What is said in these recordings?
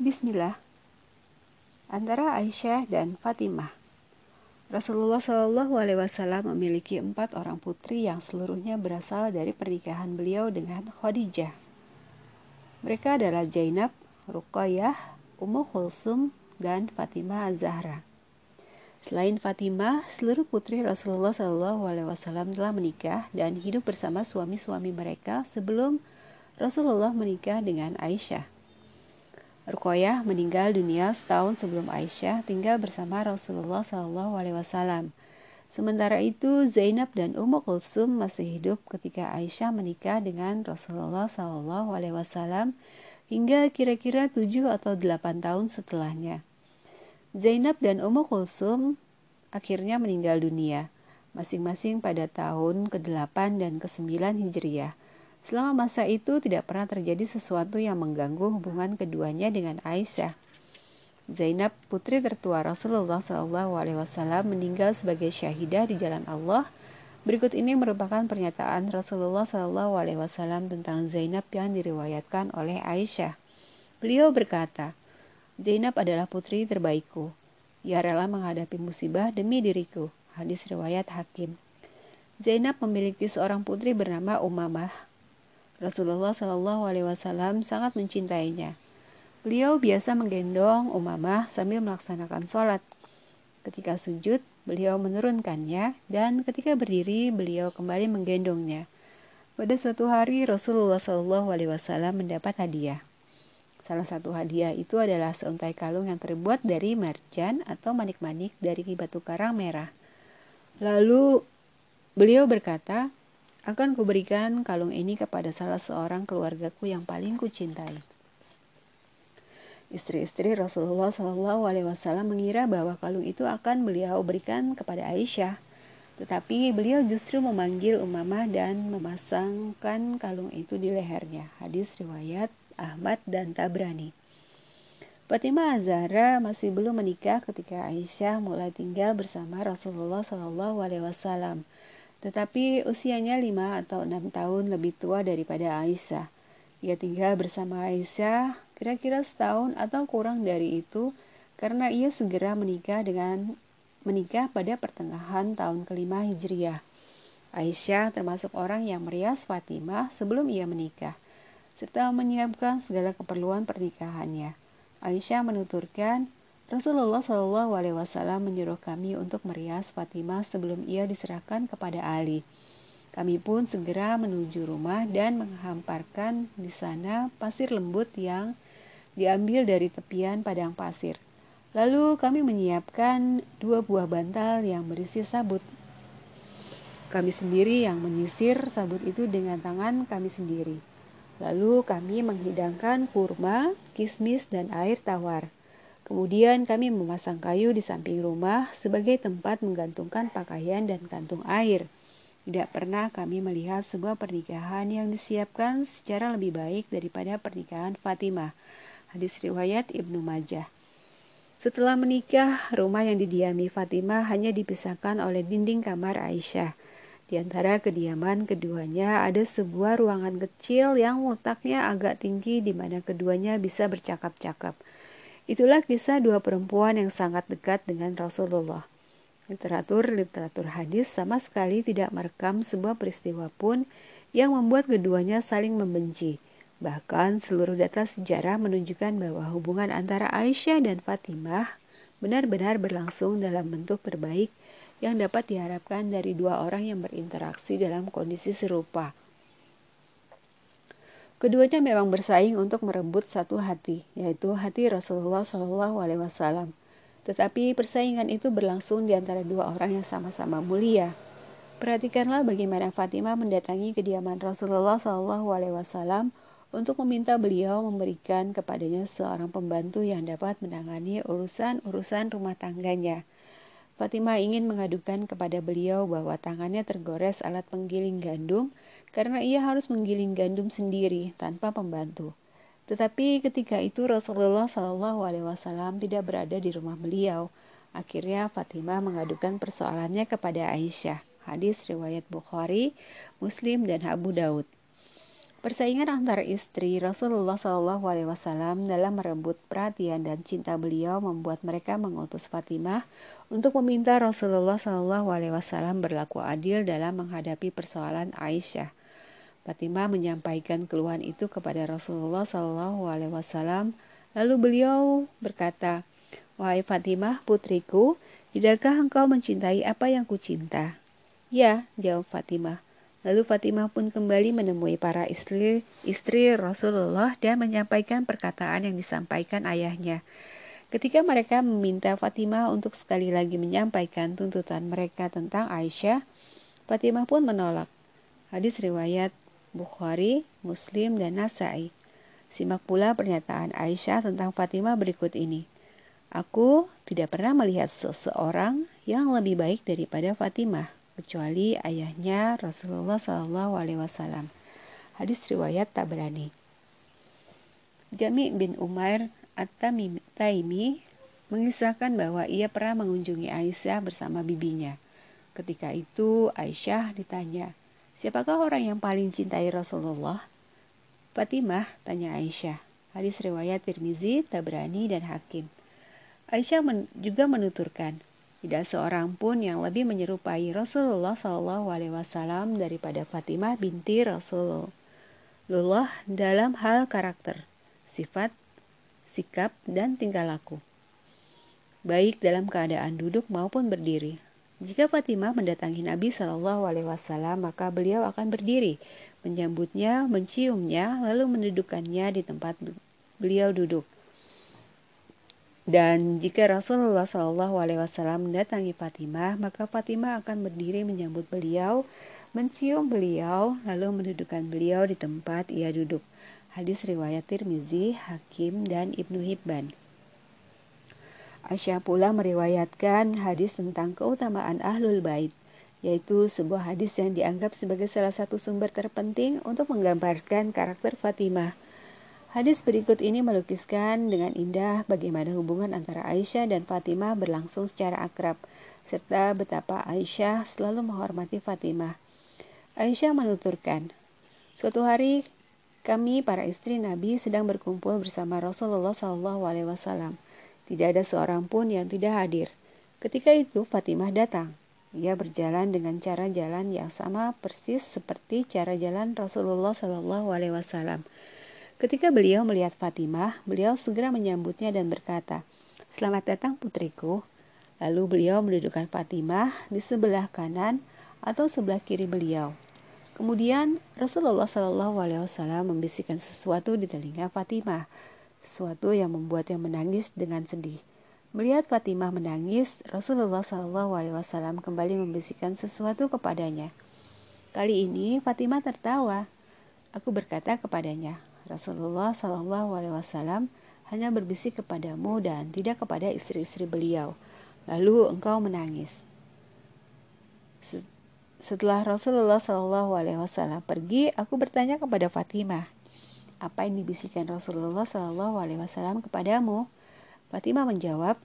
Bismillah. Antara Aisyah dan Fatimah. Rasulullah Shallallahu Alaihi Wasallam memiliki empat orang putri yang seluruhnya berasal dari pernikahan beliau dengan Khadijah. Mereka adalah Zainab, Ruqayyah, Ummu Kulsum, dan Fatimah Az-Zahra. Selain Fatimah, seluruh putri Rasulullah Shallallahu Alaihi Wasallam telah menikah dan hidup bersama suami-suami mereka sebelum Rasulullah menikah dengan Aisyah. Ruqayyah meninggal dunia setahun sebelum Aisyah tinggal bersama Rasulullah Wasallam. Sementara itu Zainab dan Ummu Kulsum masih hidup ketika Aisyah menikah dengan Rasulullah Wasallam hingga kira-kira 7 atau 8 tahun setelahnya. Zainab dan Ummu Kulsum akhirnya meninggal dunia, masing-masing pada tahun ke-8 dan ke-9 Hijriah. Selama masa itu tidak pernah terjadi sesuatu yang mengganggu hubungan keduanya dengan Aisyah. Zainab, putri tertua Rasulullah SAW, meninggal sebagai syahidah di jalan Allah. Berikut ini merupakan pernyataan Rasulullah SAW tentang Zainab yang diriwayatkan oleh Aisyah. Beliau berkata, Zainab adalah putri terbaikku. Ia rela menghadapi musibah demi diriku. Hadis riwayat Hakim. Zainab memiliki seorang putri bernama Umamah Rasulullah Shallallahu Alaihi Wasallam sangat mencintainya. Beliau biasa menggendong Umamah sambil melaksanakan sholat. Ketika sujud, beliau menurunkannya, dan ketika berdiri, beliau kembali menggendongnya. Pada suatu hari, Rasulullah Shallallahu Alaihi Wasallam mendapat hadiah. Salah satu hadiah itu adalah seuntai kalung yang terbuat dari marjan atau manik-manik dari batu karang merah. Lalu beliau berkata, akan kuberikan kalung ini kepada salah seorang keluargaku yang paling kucintai. Istri-istri Rasulullah Shallallahu Alaihi Wasallam mengira bahwa kalung itu akan beliau berikan kepada Aisyah, tetapi beliau justru memanggil Umamah dan memasangkan kalung itu di lehernya. Hadis riwayat Ahmad dan Tabrani. Fatimah Azhara masih belum menikah ketika Aisyah mulai tinggal bersama Rasulullah Shallallahu Alaihi Wasallam tetapi usianya lima atau enam tahun lebih tua daripada Aisyah. Ia tinggal bersama Aisyah kira-kira setahun atau kurang dari itu karena ia segera menikah dengan menikah pada pertengahan tahun kelima Hijriah. Aisyah termasuk orang yang merias Fatimah sebelum ia menikah, serta menyiapkan segala keperluan pernikahannya. Aisyah menuturkan, Rasulullah Shallallahu Alaihi Wasallam menyuruh kami untuk merias Fatimah sebelum ia diserahkan kepada Ali. Kami pun segera menuju rumah dan menghamparkan di sana pasir lembut yang diambil dari tepian padang pasir. Lalu kami menyiapkan dua buah bantal yang berisi sabut. Kami sendiri yang menyisir sabut itu dengan tangan kami sendiri. Lalu kami menghidangkan kurma, kismis, dan air tawar. Kemudian kami memasang kayu di samping rumah sebagai tempat menggantungkan pakaian dan kantung air. Tidak pernah kami melihat sebuah pernikahan yang disiapkan secara lebih baik daripada pernikahan Fatimah. Hadis riwayat Ibnu Majah. Setelah menikah, rumah yang didiami Fatimah hanya dipisahkan oleh dinding kamar Aisyah. Di antara kediaman keduanya ada sebuah ruangan kecil yang letaknya agak tinggi di mana keduanya bisa bercakap-cakap. Itulah kisah dua perempuan yang sangat dekat dengan Rasulullah. Literatur-literatur hadis sama sekali tidak merekam sebuah peristiwa pun yang membuat keduanya saling membenci. Bahkan seluruh data sejarah menunjukkan bahwa hubungan antara Aisyah dan Fatimah benar-benar berlangsung dalam bentuk terbaik yang dapat diharapkan dari dua orang yang berinteraksi dalam kondisi serupa. Keduanya memang bersaing untuk merebut satu hati, yaitu hati Rasulullah Shallallahu Alaihi Wasallam. Tetapi persaingan itu berlangsung di antara dua orang yang sama-sama mulia. Perhatikanlah bagaimana Fatimah mendatangi kediaman Rasulullah Shallallahu Alaihi Wasallam untuk meminta beliau memberikan kepadanya seorang pembantu yang dapat menangani urusan-urusan rumah tangganya. Fatimah ingin mengadukan kepada beliau bahwa tangannya tergores alat penggiling gandum karena ia harus menggiling gandum sendiri tanpa pembantu. Tetapi ketika itu Rasulullah Shallallahu Alaihi Wasallam tidak berada di rumah beliau. Akhirnya Fatimah mengadukan persoalannya kepada Aisyah. Hadis riwayat Bukhari, Muslim, dan Abu Daud. Persaingan antara istri Rasulullah Shallallahu Alaihi Wasallam dalam merebut perhatian dan cinta beliau membuat mereka mengutus Fatimah untuk meminta Rasulullah Shallallahu Alaihi Wasallam berlaku adil dalam menghadapi persoalan Aisyah. Fatimah menyampaikan keluhan itu kepada Rasulullah Shallallahu Alaihi Wasallam. Lalu beliau berkata, Wahai Fatimah, putriku, tidakkah engkau mencintai apa yang kucinta? Ya, jawab Fatimah. Lalu Fatimah pun kembali menemui para istri, istri Rasulullah dan menyampaikan perkataan yang disampaikan ayahnya. Ketika mereka meminta Fatimah untuk sekali lagi menyampaikan tuntutan mereka tentang Aisyah, Fatimah pun menolak. Hadis riwayat Bukhari, Muslim, dan Nasai. Simak pula pernyataan Aisyah tentang Fatimah berikut ini. Aku tidak pernah melihat seseorang yang lebih baik daripada Fatimah kecuali ayahnya Rasulullah Wasallam. Hadis riwayat tak berani. Jami bin Umair At-Taimi mengisahkan bahwa ia pernah mengunjungi Aisyah bersama bibinya. Ketika itu Aisyah ditanya, siapakah orang yang paling cintai Rasulullah? Fatimah, tanya Aisyah. Hadis riwayat Tirmizi, Tabrani, dan Hakim. Aisyah men juga menuturkan, tidak seorang pun yang lebih menyerupai Rasulullah Shallallahu Alaihi Wasallam daripada Fatimah binti Rasulullah dalam hal karakter, sifat, sikap, dan tingkah laku. Baik dalam keadaan duduk maupun berdiri. Jika Fatimah mendatangi Nabi Shallallahu Alaihi Wasallam, maka beliau akan berdiri, menyambutnya, menciumnya, lalu mendudukkannya di tempat beliau duduk. Dan jika Rasulullah Shallallahu Alaihi Wasallam mendatangi Fatimah, maka Fatimah akan berdiri menyambut beliau, mencium beliau, lalu mendudukkan beliau di tempat ia duduk. Hadis riwayat Tirmizi, Hakim, dan Ibnu Hibban. Aisyah pula meriwayatkan hadis tentang keutamaan Ahlul Bait, yaitu sebuah hadis yang dianggap sebagai salah satu sumber terpenting untuk menggambarkan karakter Fatimah. Hadis berikut ini melukiskan dengan indah bagaimana hubungan antara Aisyah dan Fatimah berlangsung secara akrab, serta betapa Aisyah selalu menghormati Fatimah. Aisyah menuturkan, Suatu hari kami para istri Nabi sedang berkumpul bersama Rasulullah SAW. Tidak ada seorang pun yang tidak hadir. Ketika itu Fatimah datang. Ia berjalan dengan cara jalan yang sama persis seperti cara jalan Rasulullah SAW. Ketika beliau melihat Fatimah, beliau segera menyambutnya dan berkata, Selamat datang putriku. Lalu beliau mendudukkan Fatimah di sebelah kanan atau sebelah kiri beliau. Kemudian Rasulullah Shallallahu Alaihi Wasallam membisikkan sesuatu di telinga Fatimah, sesuatu yang membuatnya menangis dengan sedih. Melihat Fatimah menangis, Rasulullah Wasallam kembali membisikkan sesuatu kepadanya. Kali ini Fatimah tertawa. Aku berkata kepadanya, Rasulullah Wasallam hanya berbisik kepadamu dan tidak kepada istri-istri beliau. Lalu engkau menangis. Setelah Rasulullah Wasallam pergi, aku bertanya kepada Fatimah, apa yang dibisikkan Rasulullah Shallallahu Alaihi Wasallam kepadamu? Fatimah menjawab,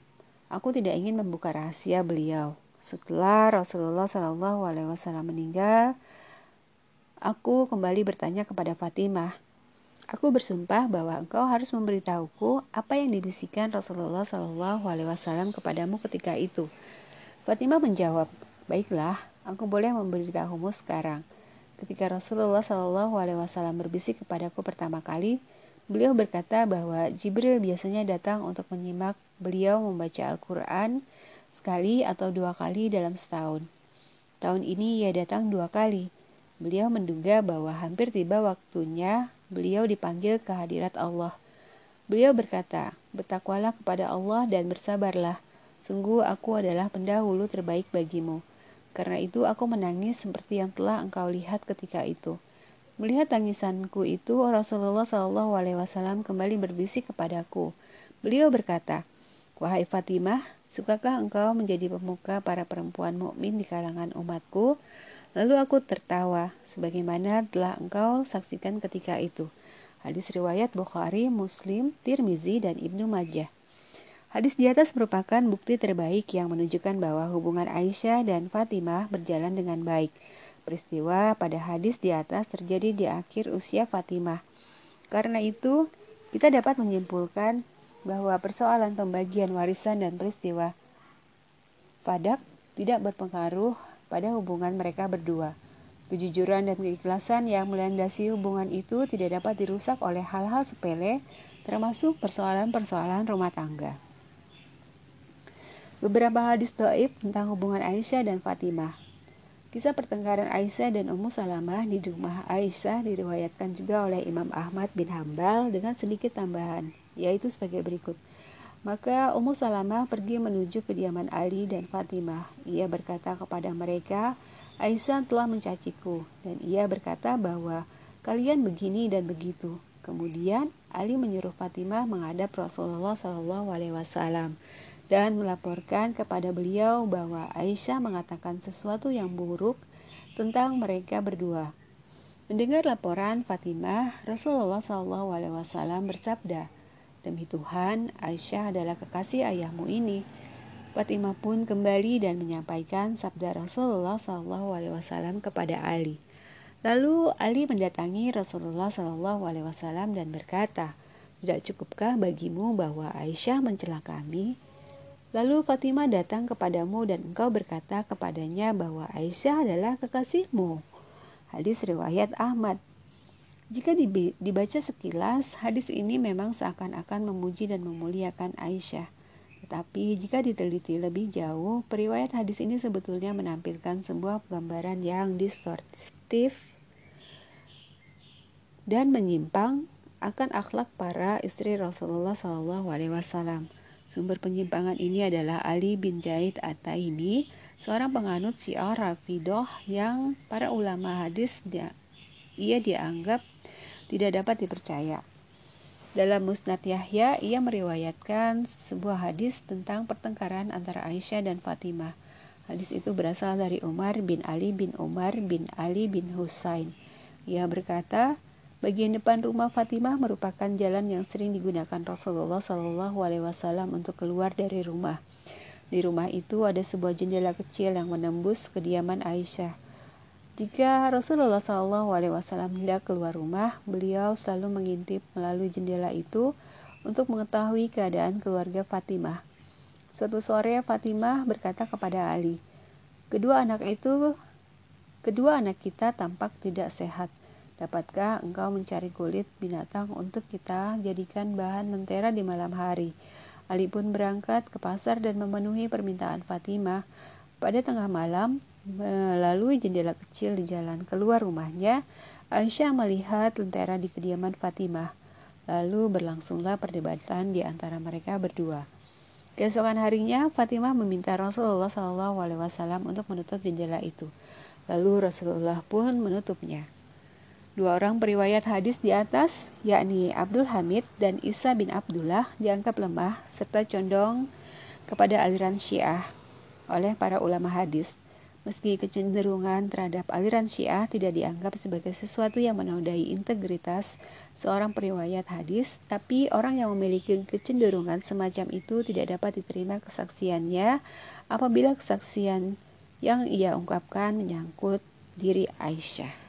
aku tidak ingin membuka rahasia beliau. Setelah Rasulullah Shallallahu Alaihi Wasallam meninggal, aku kembali bertanya kepada Fatimah, Aku bersumpah bahwa engkau harus memberitahuku apa yang dibisikkan Rasulullah Shallallahu Alaihi Wasallam kepadamu ketika itu. Fatimah menjawab, baiklah, aku boleh memberitahumu sekarang. Ketika Rasulullah Shallallahu Alaihi Wasallam berbisik kepadaku pertama kali, beliau berkata bahwa Jibril biasanya datang untuk menyimak beliau membaca Al-Quran sekali atau dua kali dalam setahun. Tahun ini ia datang dua kali. Beliau menduga bahwa hampir tiba waktunya beliau dipanggil ke hadirat Allah. Beliau berkata, Bertakwalah kepada Allah dan bersabarlah. Sungguh aku adalah pendahulu terbaik bagimu. Karena itu aku menangis seperti yang telah engkau lihat ketika itu. Melihat tangisanku itu, Rasulullah Shallallahu Alaihi Wasallam kembali berbisik kepadaku. Beliau berkata, Wahai Fatimah, sukakah engkau menjadi pemuka para perempuan mukmin di kalangan umatku? Lalu aku tertawa, sebagaimana telah engkau saksikan ketika itu. Hadis riwayat Bukhari, Muslim, Tirmizi, dan Ibnu Majah. Hadis di atas merupakan bukti terbaik yang menunjukkan bahwa hubungan Aisyah dan Fatimah berjalan dengan baik. Peristiwa pada hadis di atas terjadi di akhir usia Fatimah. Karena itu, kita dapat menyimpulkan bahwa persoalan pembagian warisan dan peristiwa padak tidak berpengaruh pada hubungan mereka berdua. Kejujuran dan keikhlasan yang melandasi hubungan itu tidak dapat dirusak oleh hal-hal sepele, termasuk persoalan-persoalan rumah tangga. Beberapa hadis doib tentang hubungan Aisyah dan Fatimah. Kisah pertengkaran Aisyah dan Ummu Salamah di rumah Aisyah diriwayatkan juga oleh Imam Ahmad bin Hambal dengan sedikit tambahan, yaitu sebagai berikut. Maka Ummu Salamah pergi menuju kediaman Ali dan Fatimah. Ia berkata kepada mereka, Aisyah telah mencaciku dan ia berkata bahwa kalian begini dan begitu. Kemudian Ali menyuruh Fatimah menghadap Rasulullah Wasallam dan melaporkan kepada beliau bahwa Aisyah mengatakan sesuatu yang buruk tentang mereka berdua. Mendengar laporan Fatimah, Rasulullah Wasallam bersabda, demi Tuhan, Aisyah adalah kekasih ayahmu ini Fatimah pun kembali dan menyampaikan sabda Rasulullah SAW kepada Ali. Lalu Ali mendatangi Rasulullah SAW dan berkata, tidak cukupkah bagimu bahwa Aisyah mencela kami? Lalu Fatimah datang kepadamu dan engkau berkata kepadanya bahwa Aisyah adalah kekasihmu. Hadis riwayat Ahmad. Jika dibaca sekilas, hadis ini memang seakan-akan memuji dan memuliakan Aisyah. Tetapi jika diteliti lebih jauh, periwayat hadis ini sebetulnya menampilkan sebuah gambaran yang distortif dan menyimpang akan akhlak para istri Rasulullah Wasallam. Sumber penyimpangan ini adalah Ali bin Zaid At-Taimi, seorang penganut Syiah Rafidah yang para ulama hadis dia, ia dianggap tidak dapat dipercaya. Dalam Musnad Yahya, ia meriwayatkan sebuah hadis tentang pertengkaran antara Aisyah dan Fatimah. Hadis itu berasal dari Umar bin Ali bin Umar bin Ali bin Husain. Ia berkata, bagian depan rumah Fatimah merupakan jalan yang sering digunakan Rasulullah Shallallahu Alaihi Wasallam untuk keluar dari rumah. Di rumah itu ada sebuah jendela kecil yang menembus kediaman Aisyah. Jika Rasulullah Shallallahu Alaihi Wasallam hendak keluar rumah, beliau selalu mengintip melalui jendela itu untuk mengetahui keadaan keluarga Fatimah. Suatu sore Fatimah berkata kepada Ali, kedua anak itu, kedua anak kita tampak tidak sehat. Dapatkah engkau mencari kulit binatang untuk kita jadikan bahan lentera di malam hari? Ali pun berangkat ke pasar dan memenuhi permintaan Fatimah. Pada tengah malam, Melalui jendela kecil di jalan keluar rumahnya, Aisyah melihat lentera di kediaman Fatimah. Lalu berlangsunglah perdebatan di antara mereka berdua. Keesokan harinya, Fatimah meminta Rasulullah SAW untuk menutup jendela itu. Lalu Rasulullah pun menutupnya. Dua orang periwayat hadis di atas, yakni Abdul Hamid dan Isa bin Abdullah, dianggap lemah serta condong kepada aliran Syiah oleh para ulama hadis. Meski kecenderungan terhadap aliran Syiah tidak dianggap sebagai sesuatu yang menodai integritas seorang periwayat hadis, tapi orang yang memiliki kecenderungan semacam itu tidak dapat diterima kesaksiannya apabila kesaksian yang ia ungkapkan menyangkut diri Aisyah.